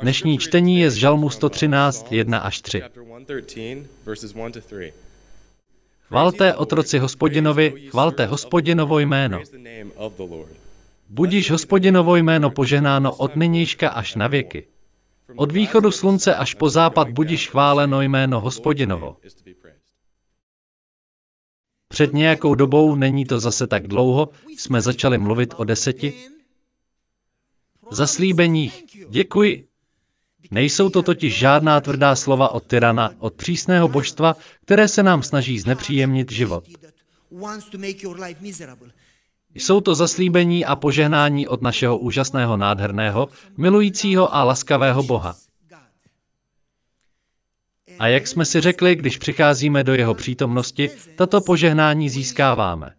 Dnešní čtení je z Žalmu 113, 1 až 3. Chvalte otroci hospodinovi, chvalte hospodinovo jméno. Budíš hospodinovo jméno požehnáno od nynějška až na věky. Od východu slunce až po západ budíš chváleno jméno hospodinovo. Před nějakou dobou, není to zase tak dlouho, jsme začali mluvit o deseti zaslíbeních. Děkuji. Nejsou to totiž žádná tvrdá slova od tyrana, od přísného božstva, které se nám snaží znepříjemnit život. Jsou to zaslíbení a požehnání od našeho úžasného, nádherného, milujícího a laskavého Boha. A jak jsme si řekli, když přicházíme do jeho přítomnosti, tato požehnání získáváme.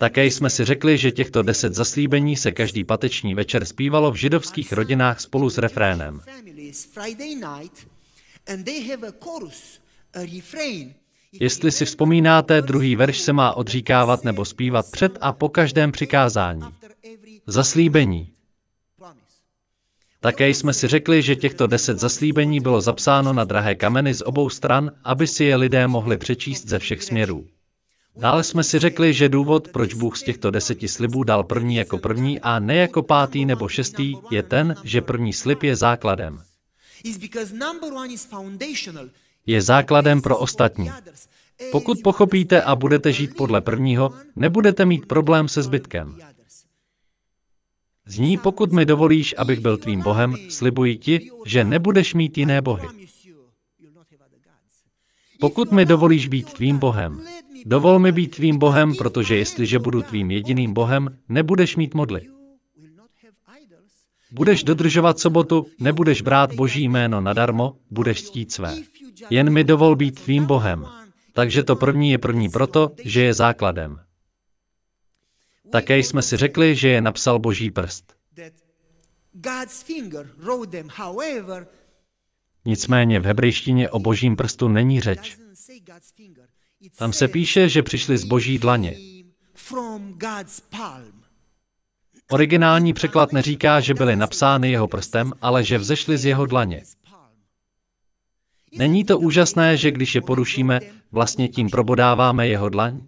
Také jsme si řekli, že těchto deset zaslíbení se každý pateční večer zpívalo v židovských rodinách spolu s refrénem. Jestli si vzpomínáte, druhý verš se má odříkávat nebo zpívat před a po každém přikázání. Zaslíbení. Také jsme si řekli, že těchto deset zaslíbení bylo zapsáno na drahé kameny z obou stran, aby si je lidé mohli přečíst ze všech směrů. Dále jsme si řekli, že důvod, proč Bůh z těchto deseti slibů dal první jako první a ne jako pátý nebo šestý, je ten, že první slib je základem. Je základem pro ostatní. Pokud pochopíte a budete žít podle prvního, nebudete mít problém se zbytkem. Zní, pokud mi dovolíš, abych byl tvým Bohem, slibuji ti, že nebudeš mít jiné bohy. Pokud mi dovolíš být tvým Bohem, dovol mi být tvým Bohem, protože jestliže budu tvým jediným Bohem, nebudeš mít modly. Budeš dodržovat sobotu, nebudeš brát Boží jméno nadarmo, budeš ctít své. Jen mi dovol být tvým Bohem. Takže to první je první proto, že je základem. Také jsme si řekli, že je napsal Boží prst. Nicméně v hebrejštině o božím prstu není řeč. Tam se píše, že přišli z boží dlaně. Originální překlad neříká, že byly napsány jeho prstem, ale že vzešly z jeho dlaně. Není to úžasné, že když je porušíme, vlastně tím probodáváme jeho dlaň?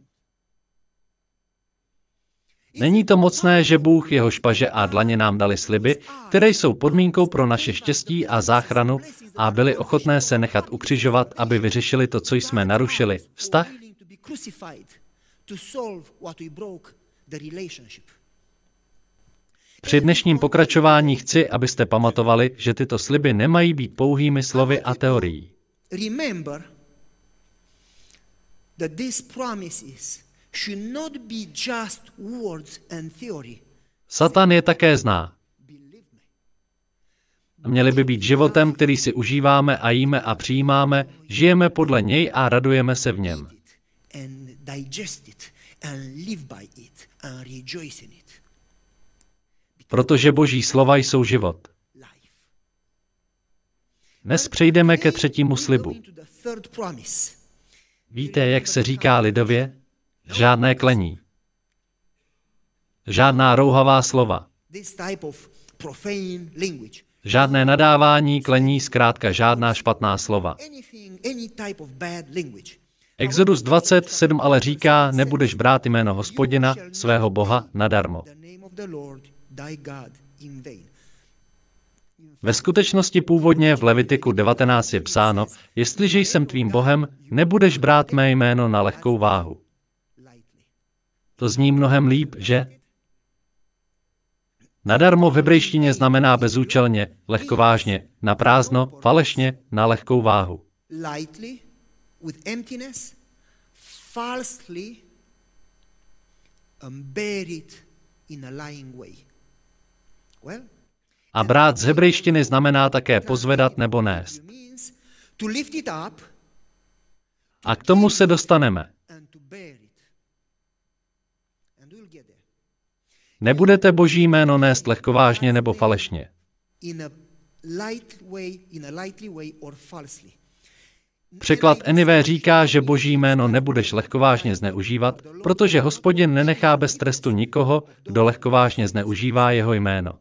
Není to mocné, že Bůh, jeho špaže a dlaně nám dali sliby, které jsou podmínkou pro naše štěstí a záchranu a byli ochotné se nechat ukřižovat, aby vyřešili to, co jsme narušili. Vztah? Při dnešním pokračování chci, abyste pamatovali, že tyto sliby nemají být pouhými slovy a teorií. Remember that these promises Satan je také zná. Měli by být životem, který si užíváme a jíme a přijímáme, žijeme podle něj a radujeme se v něm. Protože boží slova jsou život. Dnes přejdeme ke třetímu slibu. Víte, jak se říká lidově? Žádné klení. Žádná rouhavá slova. Žádné nadávání, klení, zkrátka žádná špatná slova. Exodus 27 ale říká, nebudeš brát jméno hospodina, svého boha, nadarmo. Ve skutečnosti původně v Levitiku 19 je psáno, jestliže jsem tvým bohem, nebudeš brát mé jméno na lehkou váhu. To zní mnohem líp, že? Nadarmo v hebrejštině znamená bezúčelně, lehkovážně, na prázdno, falešně, na lehkou váhu. Lightly, with emptiness, falsely, and buried in a lying way. Well, a brát z hebrejštiny znamená také pozvedat nebo nést. A k tomu se dostaneme. Nebudete boží jméno nést lehkovážně nebo falešně. Překlad Enivé říká, že boží jméno nebudeš lehkovážně zneužívat, protože hospodin nenechá bez trestu nikoho, kdo lehkovážně zneužívá jeho jméno.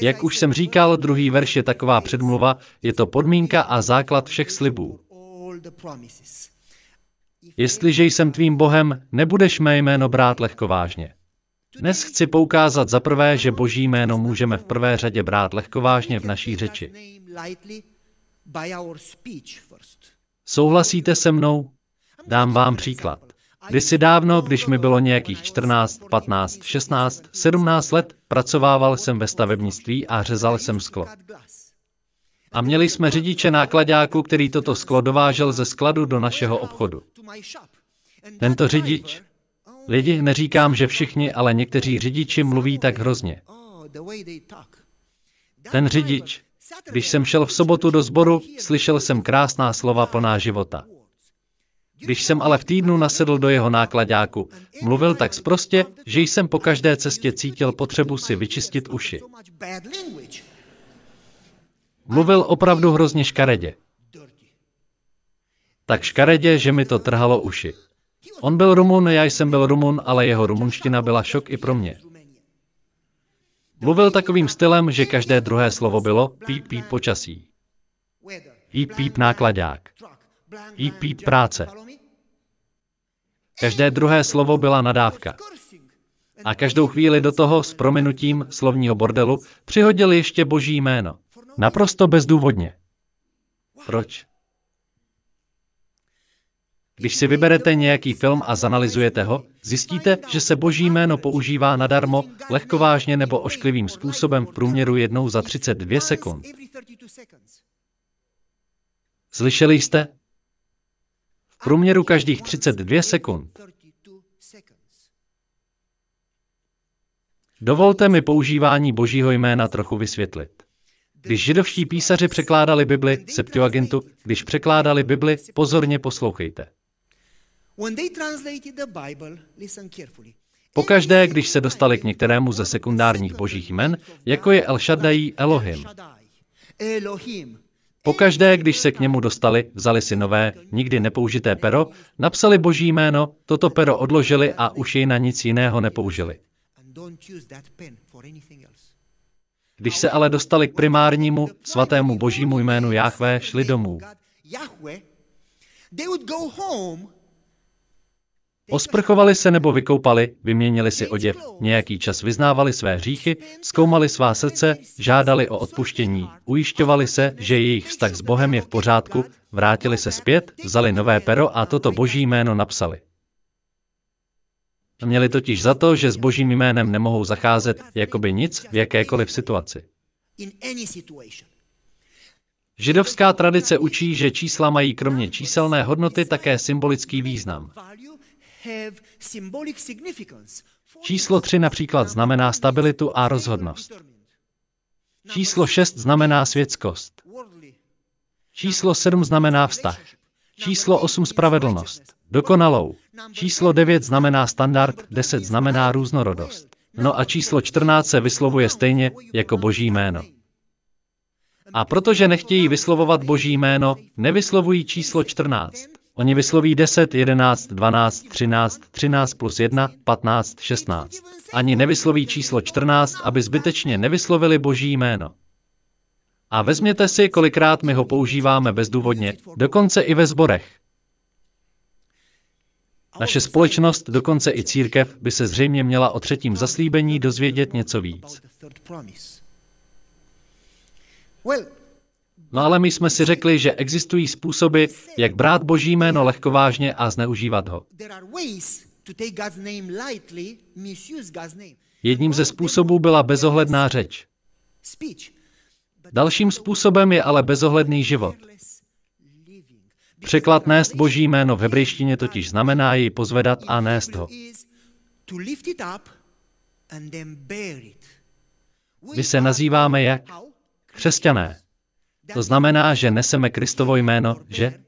Jak už jsem říkal, druhý verš je taková předmluva, je to podmínka a základ všech slibů. Jestliže jsem tvým Bohem, nebudeš mé jméno brát lehkovážně. Dnes chci poukázat za prvé, že Boží jméno můžeme v prvé řadě brát lehkovážně v naší řeči. Souhlasíte se mnou? Dám vám příklad. Kdysi dávno, když mi bylo nějakých 14, 15, 16, 17 let, pracovával jsem ve stavebnictví a řezal jsem sklo. A měli jsme řidiče nákladáku, který toto sklo dovážel ze skladu do našeho obchodu. Tento řidič, lidi, neříkám, že všichni, ale někteří řidiči mluví tak hrozně. Ten řidič, když jsem šel v sobotu do sboru, slyšel jsem krásná slova plná života. Když jsem ale v týdnu nasedl do jeho nákladáku, mluvil tak sprostě, že jsem po každé cestě cítil potřebu si vyčistit uši. Mluvil opravdu hrozně škaredě. Tak škaredě, že mi to trhalo uši. On byl Rumun, já jsem byl Rumun, ale jeho rumunština byla šok i pro mě. Mluvil takovým stylem, že každé druhé slovo bylo píp píp počasí. Píp píp nákladák. Píp píp práce. Každé druhé slovo byla nadávka. A každou chvíli do toho s prominutím slovního bordelu přihodil ještě boží jméno. Naprosto bezdůvodně. Proč? Když si vyberete nějaký film a zanalizujete ho, zjistíte, že se boží jméno používá nadarmo, lehkovážně nebo ošklivým způsobem v průměru jednou za 32 sekund. Slyšeli jste? V průměru každých 32 sekund. Dovolte mi používání božího jména trochu vysvětlit. Když židovští písaři překládali Bibli, Septuagintu, když překládali Bibli, pozorně poslouchejte. Pokaždé, když se dostali k některému ze sekundárních božích jmen, jako je El Shaddai Elohim. Pokaždé, když se k němu dostali, vzali si nové, nikdy nepoužité pero, napsali boží jméno, toto pero odložili a už jej na nic jiného nepoužili. Když se ale dostali k primárnímu, svatému božímu jménu Jahve, šli domů. Osprchovali se nebo vykoupali, vyměnili si oděv, nějaký čas vyznávali své hříchy, zkoumali svá srdce, žádali o odpuštění, ujišťovali se, že jejich vztah s Bohem je v pořádku, vrátili se zpět, vzali nové pero a toto boží jméno napsali. Měli totiž za to, že s božím jménem nemohou zacházet jakoby nic v jakékoliv situaci. Židovská tradice učí, že čísla mají kromě číselné hodnoty také symbolický význam. Číslo 3 například znamená stabilitu a rozhodnost. Číslo 6 znamená světskost. Číslo 7 znamená vztah. Číslo 8 spravedlnost. Dokonalou. Číslo 9 znamená standard, 10 znamená různorodost. No a číslo 14 se vyslovuje stejně jako boží jméno. A protože nechtějí vyslovovat boží jméno, nevyslovují číslo 14. Oni vysloví 10, 11, 12, 13, 13 plus 1, 15, 16. Ani nevysloví číslo 14, aby zbytečně nevyslovili boží jméno. A vezměte si, kolikrát my ho používáme bezdůvodně, dokonce i ve zborech. Naše společnost, dokonce i církev, by se zřejmě měla o třetím zaslíbení dozvědět něco víc. No ale my jsme si řekli, že existují způsoby, jak brát Boží jméno lehkovážně a zneužívat ho. Jedním ze způsobů byla bezohledná řeč. Dalším způsobem je ale bezohledný život. Překlad nést Boží jméno v hebrejštině totiž znamená jej pozvedat a nést ho. My se nazýváme jak? Křesťané. To znamená, že neseme Kristovo jméno, že?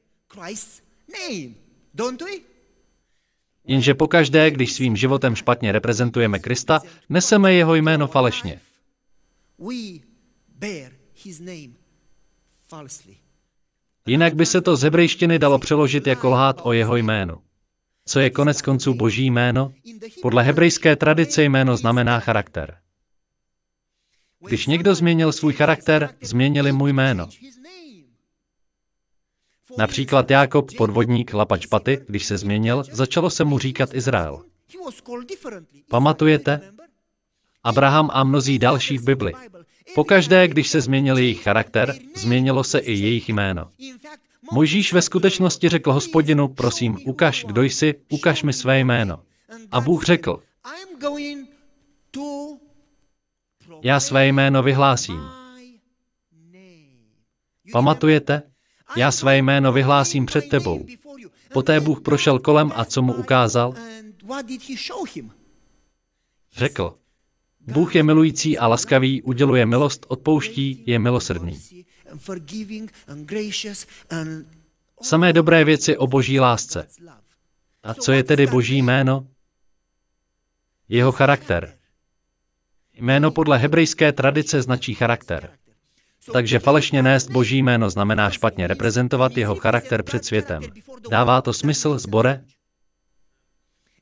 Jenže pokaždé, když svým životem špatně reprezentujeme Krista, neseme jeho jméno falešně. Jinak by se to z hebrejštiny dalo přeložit jako lhát o jeho jménu. Co je konec konců boží jméno? Podle hebrejské tradice jméno znamená charakter. Když někdo změnil svůj charakter, změnili můj jméno. Například Jákob, podvodník, lapač paty, když se změnil, začalo se mu říkat Izrael. Pamatujete? Abraham a mnozí další v Bibli. Pokaždé, když se změnil jejich charakter, změnilo se i jejich jméno. Mojžíš ve skutečnosti řekl hospodinu, prosím, ukaž, kdo jsi, ukaž mi své jméno. A Bůh řekl, já své jméno vyhlásím. Pamatujete? Já své jméno vyhlásím před tebou. Poté Bůh prošel kolem a co mu ukázal? Řekl, Bůh je milující a laskavý, uděluje milost, odpouští, je milosrdný. Samé dobré věci o boží lásce. A co je tedy boží jméno? Jeho charakter. Jméno podle hebrejské tradice značí charakter. Takže falešně nést boží jméno znamená špatně reprezentovat jeho charakter před světem. Dává to smysl, zbore?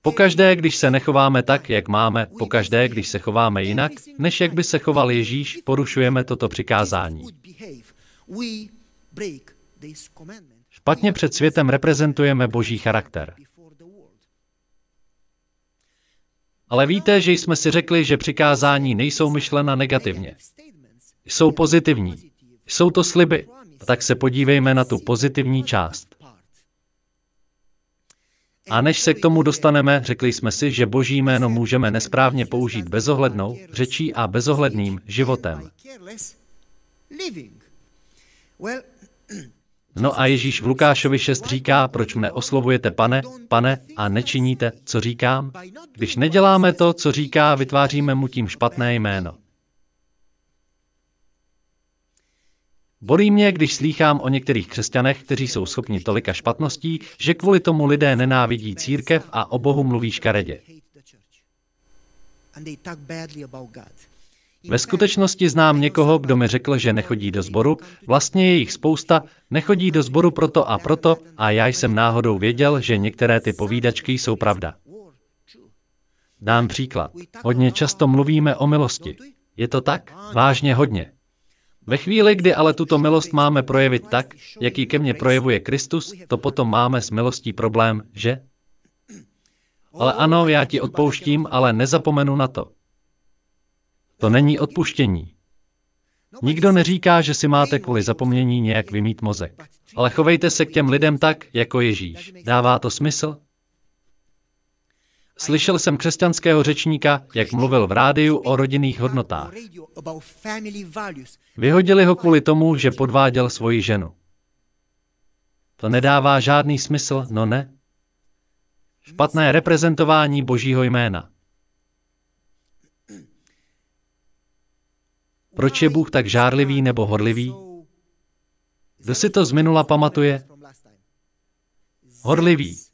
Pokaždé, když se nechováme tak, jak máme, pokaždé, když se chováme jinak, než jak by se choval Ježíš, porušujeme toto přikázání. Špatně před světem reprezentujeme boží charakter. Ale víte, že jsme si řekli, že přikázání nejsou myšlena negativně. Jsou pozitivní. Jsou to sliby. Tak se podívejme na tu pozitivní část. A než se k tomu dostaneme, řekli jsme si, že boží jméno můžeme nesprávně použít bezohlednou řečí a bezohledným životem. No a Ježíš v Lukášovi 6 říká, proč mne oslovujete pane, pane a nečiníte, co říkám? Když neděláme to, co říká, vytváříme mu tím špatné jméno. Bolí mě, když slýchám o některých křesťanech, kteří jsou schopni tolika špatností, že kvůli tomu lidé nenávidí církev a o Bohu mluví škaredě. Ve skutečnosti znám někoho, kdo mi řekl, že nechodí do sboru, vlastně je jich spousta, nechodí do sboru proto a proto a já jsem náhodou věděl, že některé ty povídačky jsou pravda. Dám příklad. Hodně často mluvíme o milosti. Je to tak? Vážně hodně. Ve chvíli, kdy ale tuto milost máme projevit tak, jaký ke mně projevuje Kristus, to potom máme s milostí problém, že? Ale ano, já ti odpouštím, ale nezapomenu na to. To není odpuštění. Nikdo neříká, že si máte kvůli zapomnění nějak vymít mozek. Ale chovejte se k těm lidem tak, jako Ježíš. Dává to smysl? Slyšel jsem křesťanského řečníka, jak mluvil v rádiu o rodinných hodnotách. Vyhodili ho kvůli tomu, že podváděl svoji ženu. To nedává žádný smysl, no ne? Špatné reprezentování božího jména. Proč je Bůh tak žárlivý nebo horlivý? Kdo si to z minula pamatuje? Horlivý.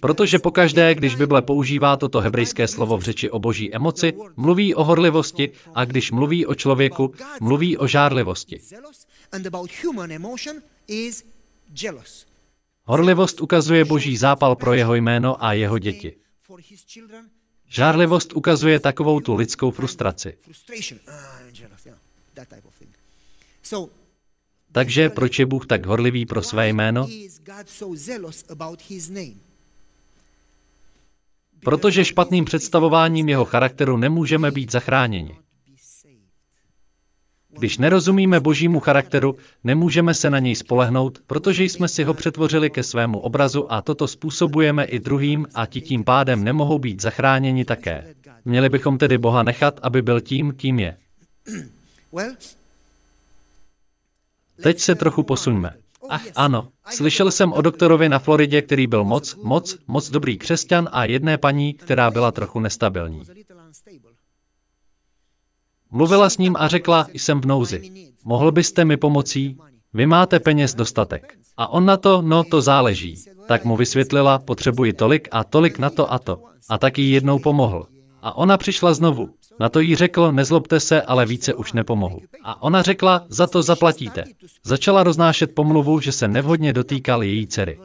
Protože pokaždé, když Bible používá toto hebrejské slovo v řeči o boží emoci, mluví o horlivosti a když mluví o člověku, mluví o žárlivosti. Horlivost ukazuje boží zápal pro jeho jméno a jeho děti. Žárlivost ukazuje takovou tu lidskou frustraci. Takže proč je Bůh tak horlivý pro své jméno? Protože špatným představováním jeho charakteru nemůžeme být zachráněni. Když nerozumíme božímu charakteru, nemůžeme se na něj spolehnout, protože jsme si ho přetvořili ke svému obrazu a toto způsobujeme i druhým a ti tím pádem nemohou být zachráněni také. Měli bychom tedy Boha nechat, aby byl tím, kým je. Teď se trochu posuňme. Ach ano, slyšel jsem o doktorovi na Floridě, který byl moc, moc, moc dobrý křesťan a jedné paní, která byla trochu nestabilní. Mluvila s ním a řekla, jsem v nouzi. Mohl byste mi pomocí? Vy máte peněz dostatek. A on na to, no to záleží. Tak mu vysvětlila, potřebuji tolik a tolik na to a to. A taky jednou pomohl. A ona přišla znovu. Na to jí řekl, nezlobte se, ale více už nepomohu. A ona řekla, za to zaplatíte. Začala roznášet pomluvu, že se nevhodně dotýkal její dcery.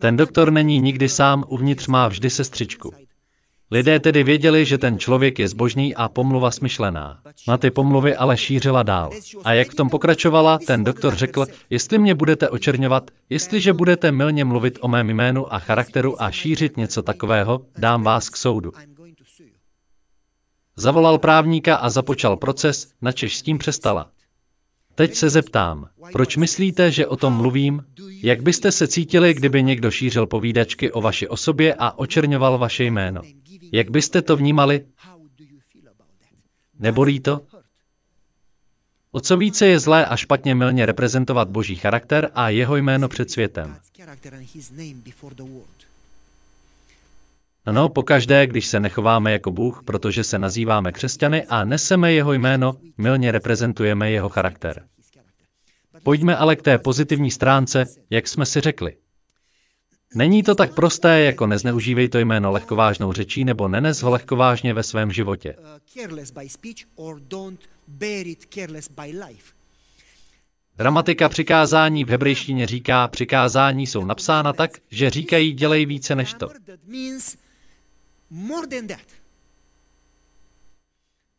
Ten doktor není nikdy sám, uvnitř má vždy sestřičku. Lidé tedy věděli, že ten člověk je zbožný a pomluva smyšlená. Na ty pomluvy ale šířila dál. A jak v tom pokračovala, ten doktor řekl, jestli mě budete očerňovat, jestliže budete milně mluvit o mém jménu a charakteru a šířit něco takového, dám vás k soudu. Zavolal právníka a započal proces, načež s tím přestala. Teď se zeptám, proč myslíte, že o tom mluvím? Jak byste se cítili, kdyby někdo šířil povídačky o vaší osobě a očerňoval vaše jméno? Jak byste to vnímali? Nebolí to? O co více je zlé a špatně milně reprezentovat boží charakter a jeho jméno před světem. No, pokaždé, když se nechováme jako Bůh, protože se nazýváme křesťany a neseme jeho jméno, milně reprezentujeme jeho charakter. Pojďme ale k té pozitivní stránce, jak jsme si řekli. Není to tak prosté, jako nezneužívej to jméno lehkovážnou řečí nebo nenes ho lehkovážně ve svém životě. Gramatika přikázání v hebrejštině říká, přikázání jsou napsána tak, že říkají dělej více než to.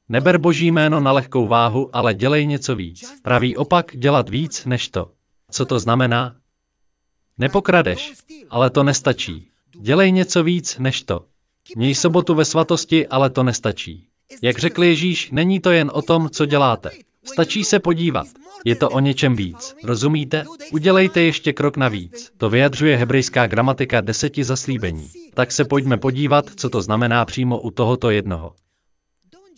Neber boží jméno na lehkou váhu, ale dělej něco víc. Pravý opak dělat víc než to. Co to znamená? Nepokradeš, ale to nestačí. Dělej něco víc než to. Měj sobotu ve svatosti, ale to nestačí. Jak řekl Ježíš, není to jen o tom, co děláte. Stačí se podívat. Je to o něčem víc. Rozumíte? Udělejte ještě krok navíc. To vyjadřuje hebrejská gramatika deseti zaslíbení. Tak se pojďme podívat, co to znamená přímo u tohoto jednoho.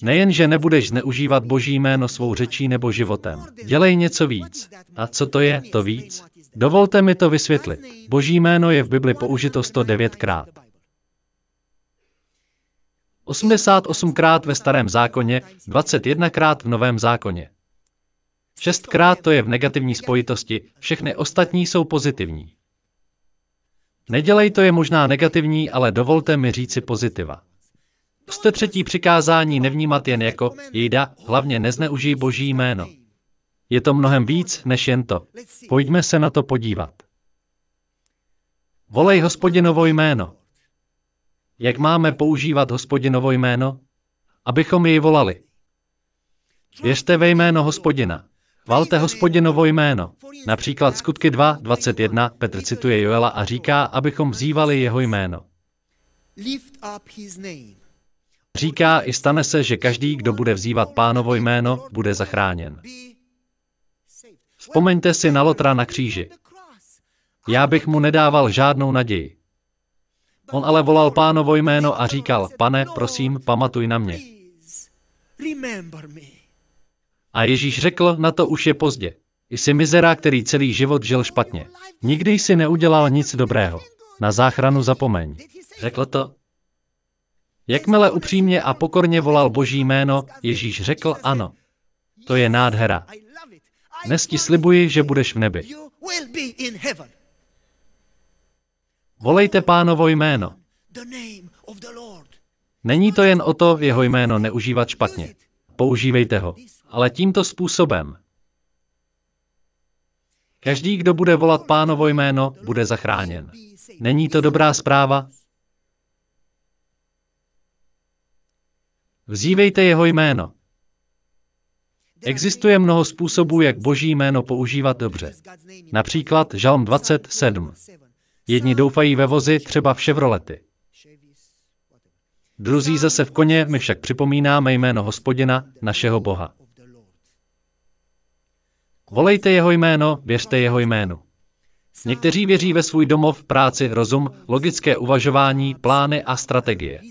Nejen, že nebudeš zneužívat boží jméno svou řečí nebo životem. Dělej něco víc. A co to je, to víc? Dovolte mi to vysvětlit. Boží jméno je v Bibli použito 109krát. 88krát ve starém zákoně, 21krát v novém zákoně. Šestkrát to je v negativní spojitosti, všechny ostatní jsou pozitivní. Nedělej to je možná negativní, ale dovolte mi říci pozitiva. Jste třetí přikázání nevnímat jen jako jída, hlavně nezneužij boží jméno. Je to mnohem víc než jen to. Pojďme se na to podívat. Volej hospodinovo jméno. Jak máme používat hospodinovo jméno? Abychom jej volali. Věřte ve jméno hospodina. Valte hospodinovo jméno. Například skutky 2, 21, Petr cituje Joela a říká, abychom vzývali jeho jméno. Říká i stane se, že každý, kdo bude vzývat pánovo jméno, bude zachráněn. Vzpomeňte si na Lotra na kříži. Já bych mu nedával žádnou naději. On ale volal pánovo jméno a říkal, pane, prosím, pamatuj na mě. A Ježíš řekl, na to už je pozdě. Jsi mizera, který celý život žil špatně. Nikdy jsi neudělal nic dobrého. Na záchranu zapomeň. Řekl to? Jakmile upřímně a pokorně volal Boží jméno, Ježíš řekl ano. To je nádhera. Dnes ti slibuji, že budeš v nebi. Volejte pánovo jméno. Není to jen o to jeho jméno neužívat špatně. Používejte ho, ale tímto způsobem. Každý, kdo bude volat pánovo jméno, bude zachráněn. Není to dobrá zpráva? Vzívejte jeho jméno. Existuje mnoho způsobů, jak boží jméno používat dobře. Například Žalm 27. Jedni doufají ve vozy, třeba v Chevrolety. Druzí zase v koně, my však připomínáme jméno hospodina, našeho Boha. Volejte jeho jméno, věřte jeho jménu. Někteří věří ve svůj domov, práci, rozum, logické uvažování, plány a strategie.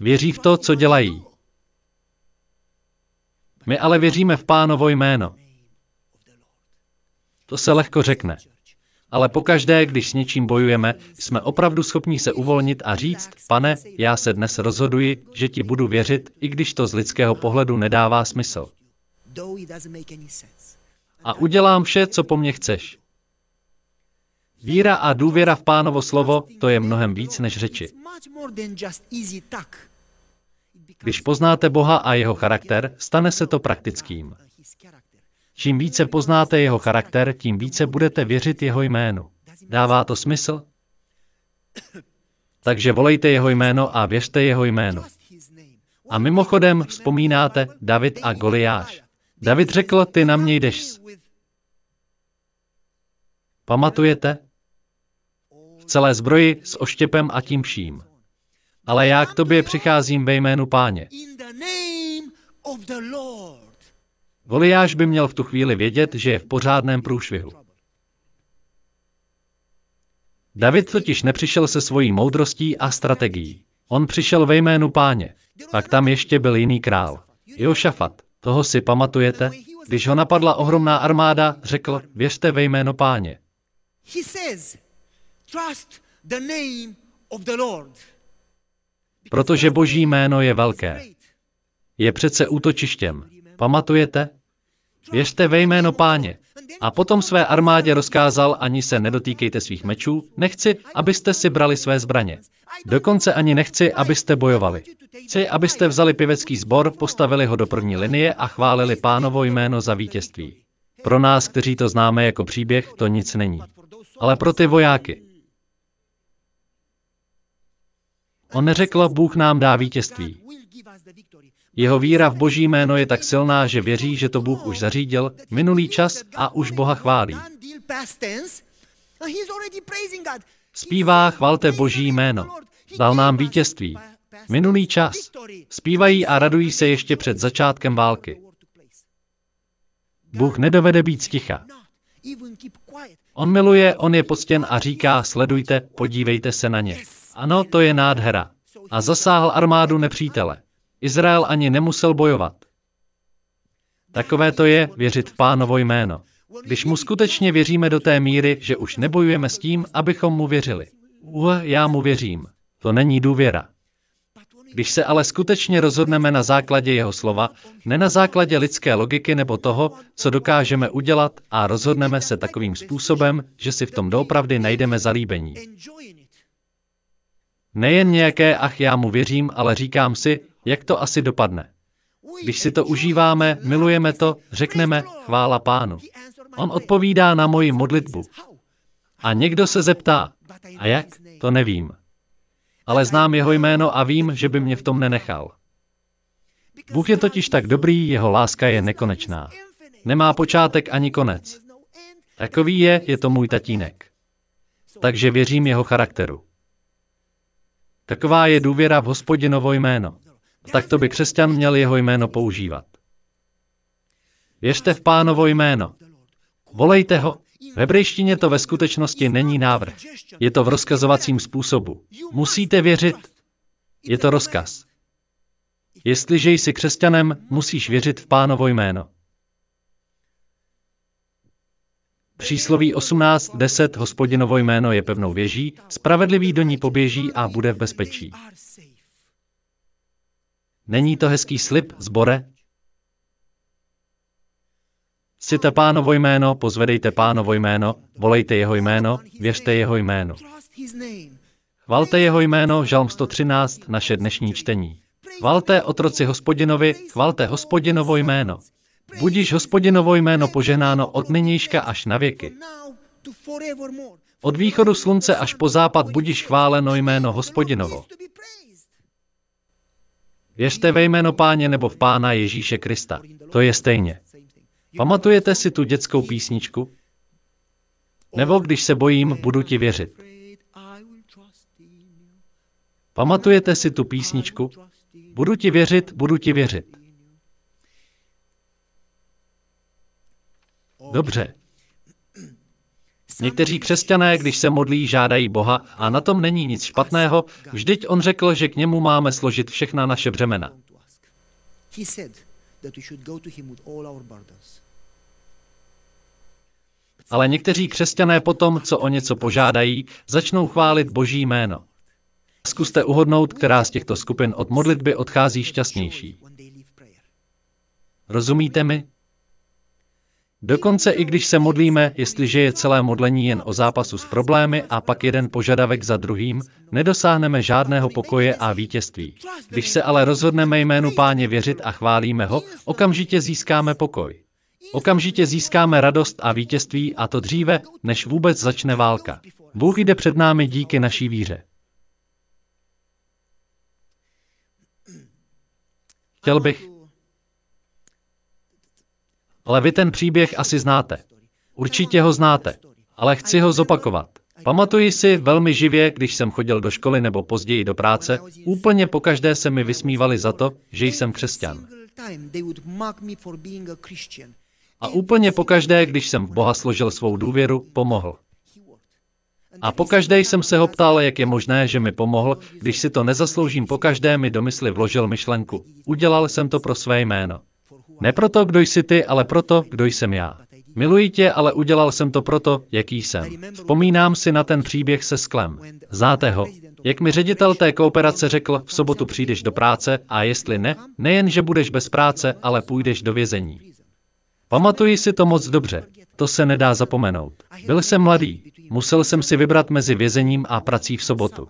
Věří v to, co dělají. My ale věříme v pánovo jméno. To se lehko řekne. Ale pokaždé, když s něčím bojujeme, jsme opravdu schopni se uvolnit a říct, pane, já se dnes rozhoduji, že ti budu věřit, i když to z lidského pohledu nedává smysl. A udělám vše, co po mně chceš. Víra a důvěra v pánovo slovo, to je mnohem víc než řeči. Když poznáte Boha a jeho charakter, stane se to praktickým. Čím více poznáte jeho charakter, tím více budete věřit jeho jménu. Dává to smysl? Takže volejte jeho jméno a věřte jeho jméno. A mimochodem vzpomínáte David a Goliáš. David řekl, ty na mě jdeš. Pamatujete? V celé zbroji s oštěpem a tím vším. Ale já k tobě přicházím ve jménu páně. Goliáš by měl v tu chvíli vědět, že je v pořádném průšvihu. David totiž nepřišel se svojí moudrostí a strategií. On přišel ve jménu páně. Pak tam ještě byl jiný král. Jošafat. Toho si pamatujete? Když ho napadla ohromná armáda, řekl, věřte ve jméno páně. Protože boží jméno je velké. Je přece útočištěm. Pamatujete? Věřte ve jméno páně. A potom své armádě rozkázal, ani se nedotýkejte svých mečů, nechci, abyste si brali své zbraně. Dokonce ani nechci, abyste bojovali. Chci, abyste vzali pěvecký sbor, postavili ho do první linie a chválili pánovo jméno za vítězství. Pro nás, kteří to známe jako příběh, to nic není. Ale pro ty vojáky. On neřekl, Bůh nám dá vítězství. Jeho víra v boží jméno je tak silná, že věří, že to Bůh už zařídil, minulý čas a už Boha chválí. Zpívá, chvalte boží jméno. Dal nám vítězství. Minulý čas. Zpívají a radují se ještě před začátkem války. Bůh nedovede být sticha. On miluje, on je poctěn a říká, sledujte, podívejte se na ně. Ano, to je nádhera. A zasáhl armádu nepřítele. Izrael ani nemusel bojovat. Takové to je věřit v pánovo jméno. Když mu skutečně věříme do té míry, že už nebojujeme s tím, abychom mu věřili. Uh, já mu věřím. To není důvěra. Když se ale skutečně rozhodneme na základě jeho slova, ne na základě lidské logiky nebo toho, co dokážeme udělat a rozhodneme se takovým způsobem, že si v tom doopravdy najdeme zalíbení. Nejen nějaké ach já mu věřím, ale říkám si, jak to asi dopadne. Když si to užíváme, milujeme to, řekneme chvála pánu. On odpovídá na moji modlitbu. A někdo se zeptá, a jak? To nevím. Ale znám jeho jméno a vím, že by mě v tom nenechal. Bůh je totiž tak dobrý, jeho láska je nekonečná. Nemá počátek ani konec. Takový je, je to můj tatínek. Takže věřím jeho charakteru. Taková je důvěra v hospodinovo jméno. Tak to by křesťan měl jeho jméno používat. Věřte v pánovo jméno. Volejte ho. V hebrejštině to ve skutečnosti není návrh. Je to v rozkazovacím způsobu. Musíte věřit. Je to rozkaz. Jestliže jsi křesťanem, musíš věřit v pánovo jméno. Přísloví 18.10 hospodinovo jméno je pevnou věží, spravedlivý do ní poběží a bude v bezpečí. Není to hezký slib, zbore? Cite pánovo jméno, pozvedejte pánovo jméno, volejte jeho jméno, věřte jeho jméno. Chvalte jeho jméno, Žalm 113, naše dnešní čtení. Chvalte otroci hospodinovi, chvalte hospodinovo jméno. Budíš hospodinovo jméno požehnáno od nynějška až na věky. Od východu slunce až po západ budíš chváleno jméno hospodinovo. Věřte ve jméno páně nebo v pána Ježíše Krista. To je stejně. Pamatujete si tu dětskou písničku? Nebo když se bojím, budu ti věřit. Pamatujete si tu písničku? Budu ti věřit, budu ti věřit. Dobře. Někteří křesťané, když se modlí, žádají Boha a na tom není nic špatného, vždyť on řekl, že k němu máme složit všechna naše břemena. Ale někteří křesťané potom, co o něco požádají, začnou chválit Boží jméno. Zkuste uhodnout, která z těchto skupin od modlitby odchází šťastnější. Rozumíte mi? Dokonce i když se modlíme, jestliže je celé modlení jen o zápasu s problémy a pak jeden požadavek za druhým, nedosáhneme žádného pokoje a vítězství. Když se ale rozhodneme jménu páně věřit a chválíme ho, okamžitě získáme pokoj. Okamžitě získáme radost a vítězství a to dříve, než vůbec začne válka. Bůh jde před námi díky naší víře. Chtěl bych, ale vy ten příběh asi znáte. Určitě ho znáte, ale chci ho zopakovat. Pamatuji si velmi živě, když jsem chodil do školy nebo později do práce, úplně pokaždé se mi vysmívali za to, že jsem křesťan. A úplně pokaždé, když jsem v Boha složil svou důvěru, pomohl. A pokaždé jsem se ho ptal, jak je možné, že mi pomohl, když si to nezasloužím, pokaždé mi do mysli vložil myšlenku. Udělal jsem to pro své jméno. Ne proto, kdo jsi ty, ale proto, kdo jsem já. Miluji tě, ale udělal jsem to proto, jaký jsem. Vzpomínám si na ten příběh se sklem. Znáte ho? Jak mi ředitel té kooperace řekl, v sobotu přijdeš do práce a jestli ne, nejen, že budeš bez práce, ale půjdeš do vězení. Pamatuji si to moc dobře. To se nedá zapomenout. Byl jsem mladý. Musel jsem si vybrat mezi vězením a prací v sobotu.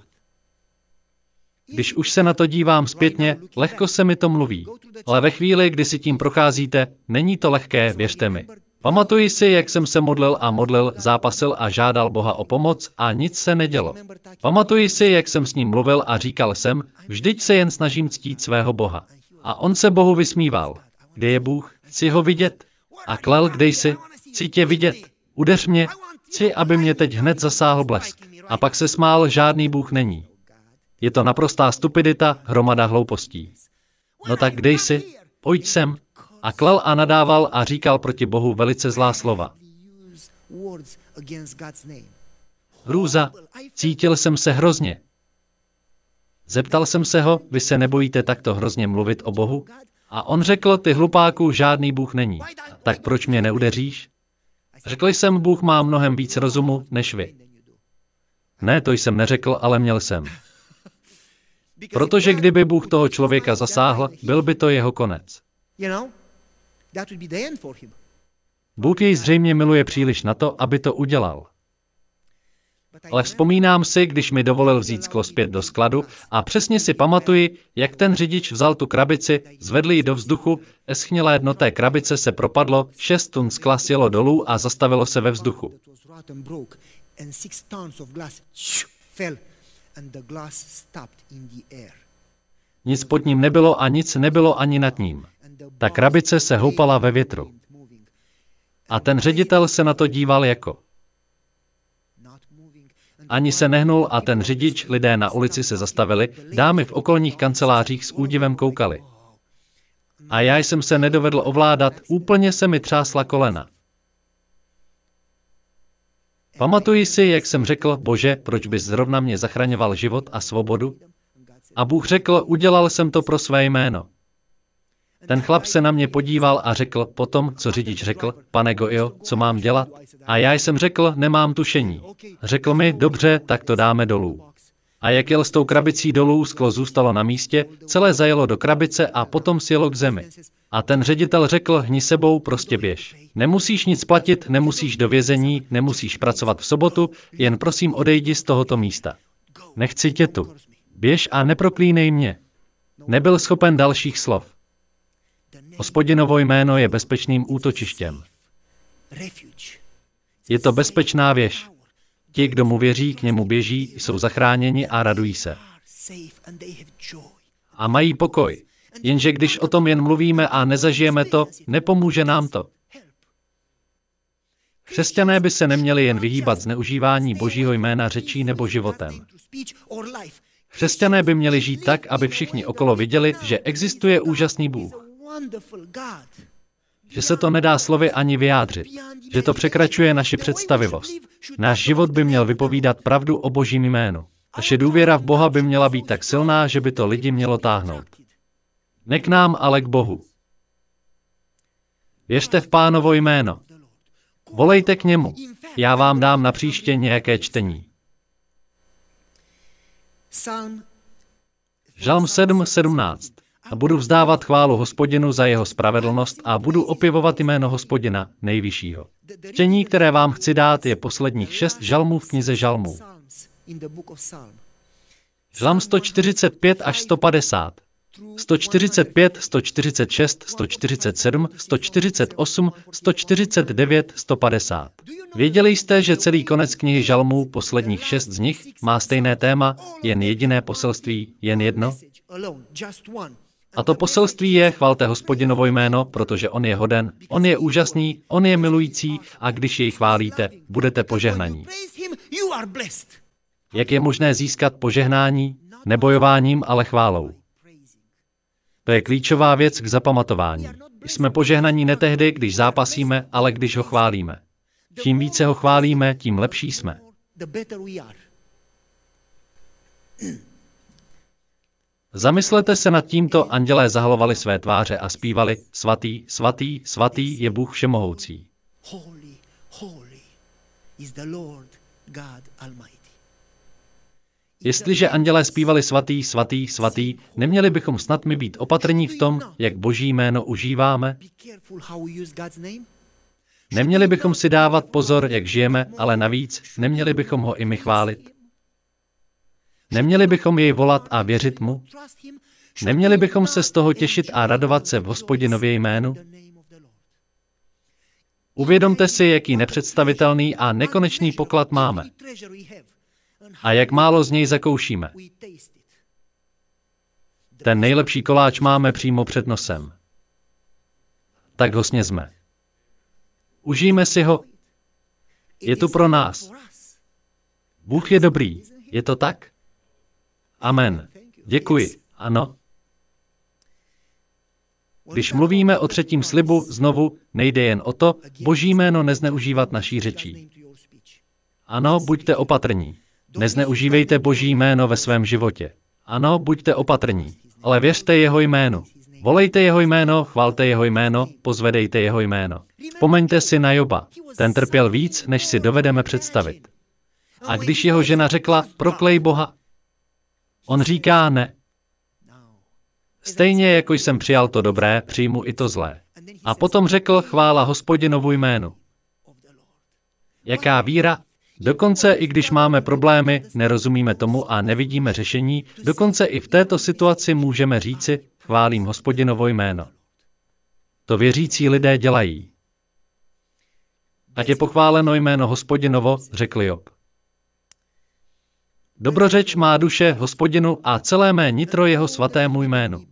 Když už se na to dívám zpětně, lehko se mi to mluví. Ale ve chvíli, kdy si tím procházíte, není to lehké, věřte mi. Pamatuji si, jak jsem se modlil a modlil, zápasil a žádal Boha o pomoc a nic se nedělo. Pamatuji si, jak jsem s ním mluvil a říkal jsem, vždyť se jen snažím ctít svého Boha. A on se Bohu vysmíval. Kde je Bůh? Chci ho vidět. A klel, kde jsi? Chci tě vidět. Udeř mě. Chci, aby mě teď hned zasáhl blesk. A pak se smál, žádný Bůh není. Je to naprostá stupidita, hromada hloupostí. No tak kde jsi? Pojď sem. A klel a nadával a říkal proti Bohu velice zlá slova. Hrůza, cítil jsem se hrozně. Zeptal jsem se ho, vy se nebojíte takto hrozně mluvit o Bohu? A on řekl, ty hlupáku, žádný Bůh není. Tak proč mě neudeříš? Řekl jsem, Bůh má mnohem víc rozumu než vy. Ne, to jsem neřekl, ale měl jsem. Protože kdyby Bůh toho člověka zasáhl, byl by to jeho konec. Bůh jej zřejmě miluje příliš na to, aby to udělal. Ale vzpomínám si, když mi dovolil vzít sklo zpět do skladu a přesně si pamatuji, jak ten řidič vzal tu krabici, zvedl ji do vzduchu, eschnělé dno té krabice se propadlo, šest tun skla sjelo dolů a zastavilo se ve vzduchu. Nic pod ním nebylo a nic nebylo ani nad ním. Ta krabice se houpala ve větru. A ten ředitel se na to díval jako. Ani se nehnul a ten řidič, lidé na ulici se zastavili, dámy v okolních kancelářích s údivem koukali. A já jsem se nedovedl ovládat, úplně se mi třásla kolena. Pamatuji si, jak jsem řekl, bože, proč bys zrovna mě zachraňoval život a svobodu? A Bůh řekl, udělal jsem to pro své jméno. Ten chlap se na mě podíval a řekl potom, co řidič řekl, pane Gojo, co mám dělat? A já jsem řekl, nemám tušení. Řekl mi, dobře, tak to dáme dolů. A jak jel s tou krabicí dolů, sklo zůstalo na místě, celé zajelo do krabice a potom sjelo k zemi. A ten ředitel řekl, hni sebou, prostě běž. Nemusíš nic platit, nemusíš do vězení, nemusíš pracovat v sobotu, jen prosím odejdi z tohoto místa. Nechci tě tu. Běž a neproklínej mě. Nebyl schopen dalších slov. Hospodinovo jméno je bezpečným útočištěm. Je to bezpečná věž. Ti, kdo mu věří, k němu běží, jsou zachráněni a radují se. A mají pokoj. Jenže když o tom jen mluvíme a nezažijeme to, nepomůže nám to. Křesťané by se neměli jen vyhýbat zneužívání božího jména řečí nebo životem. Křesťané by měli žít tak, aby všichni okolo viděli, že existuje úžasný Bůh. Že se to nedá slovy ani vyjádřit. Že to překračuje naši představivost. Náš život by měl vypovídat pravdu o božím jménu. Naše důvěra v Boha by měla být tak silná, že by to lidi mělo táhnout. Ne k nám, ale k Bohu. Věřte v pánovo jméno. Volejte k němu. Já vám dám na příště nějaké čtení. Žalm 7.17 a budu vzdávat chválu hospodinu za jeho spravedlnost a budu opěvovat jméno hospodina, nejvyššího. Čtení, které vám chci dát, je posledních šest žalmů v knize žalmů. Žalm 145 až 150. 145, 146, 147, 148, 149, 150. Věděli jste, že celý konec knihy Žalmů, posledních šest z nich, má stejné téma, jen jediné poselství, jen jedno? A to poselství je, chvalte hospodinovo jméno, protože on je hoden, on je úžasný, on je milující a když jej chválíte, budete požehnaní. Jak je možné získat požehnání? Nebojováním, ale chválou. To je klíčová věc k zapamatování. Jsme požehnaní ne tehdy, když zápasíme, ale když ho chválíme. Čím více ho chválíme, tím lepší jsme. Zamyslete se nad tímto, andělé zahalovali své tváře a zpívali, svatý, svatý, svatý je Bůh všemohoucí. Holy, holy is the Lord God Almighty. Jestliže andělé zpívali svatý, svatý, svatý, neměli bychom snad mi být opatrní v tom, jak boží jméno užíváme? Neměli bychom si dávat pozor, jak žijeme, ale navíc neměli bychom ho i my chválit. Neměli bychom jej volat a věřit mu? Neměli bychom se z toho těšit a radovat se v hospodinově jménu? Uvědomte si, jaký nepředstavitelný a nekonečný poklad máme. A jak málo z něj zakoušíme. Ten nejlepší koláč máme přímo před nosem. Tak ho snězme. Užijme si ho. Je tu pro nás. Bůh je dobrý. Je to tak? Amen. Děkuji. Ano. Když mluvíme o třetím slibu, znovu nejde jen o to, boží jméno nezneužívat naší řečí. Ano, buďte opatrní. Nezneužívejte boží jméno ve svém životě. Ano, buďte opatrní, ale věřte jeho jménu. Volejte jeho jméno, chvalte jeho jméno, pozvedejte jeho jméno. Pomeňte si na Joba. Ten trpěl víc, než si dovedeme představit. A když jeho žena řekla, proklej Boha, on říká ne. Stejně jako jsem přijal to dobré, přijmu i to zlé. A potom řekl chvála hospodinovu jménu. Jaká víra Dokonce i když máme problémy, nerozumíme tomu a nevidíme řešení, dokonce i v této situaci můžeme říci, chválím hospodinovo jméno. To věřící lidé dělají. Ať je pochváleno jméno hospodinovo, řekl Job. Dobrořeč má duše hospodinu a celé mé nitro jeho svatému jménu.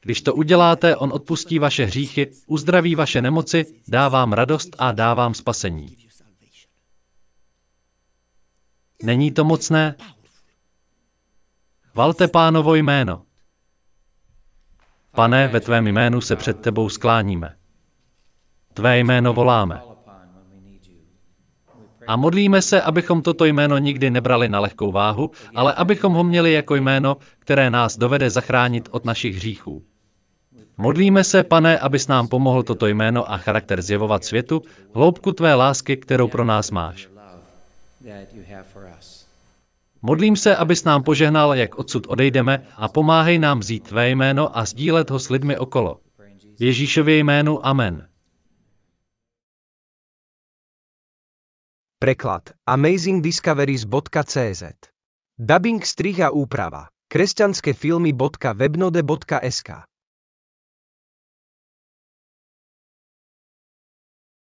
Když to uděláte, on odpustí vaše hříchy, uzdraví vaše nemoci, dá vám radost a dá vám spasení. Není to mocné? Chvalte pánovo jméno. Pane, ve tvém jménu se před tebou skláníme. Tvé jméno voláme. A modlíme se, abychom toto jméno nikdy nebrali na lehkou váhu, ale abychom ho měli jako jméno, které nás dovede zachránit od našich hříchů. Modlíme se, pane, abys nám pomohl toto jméno a charakter zjevovat světu, hloubku tvé lásky, kterou pro nás máš. Modlím se, abys nám požehnal, jak odsud odejdeme a pomáhej nám vzít tvé jméno a sdílet ho s lidmi okolo. Ježíšově jménu Amen. Preklad amazingdiscoveries.cz Dubbing strih a úprava kresťanskefilmy.webnode.sk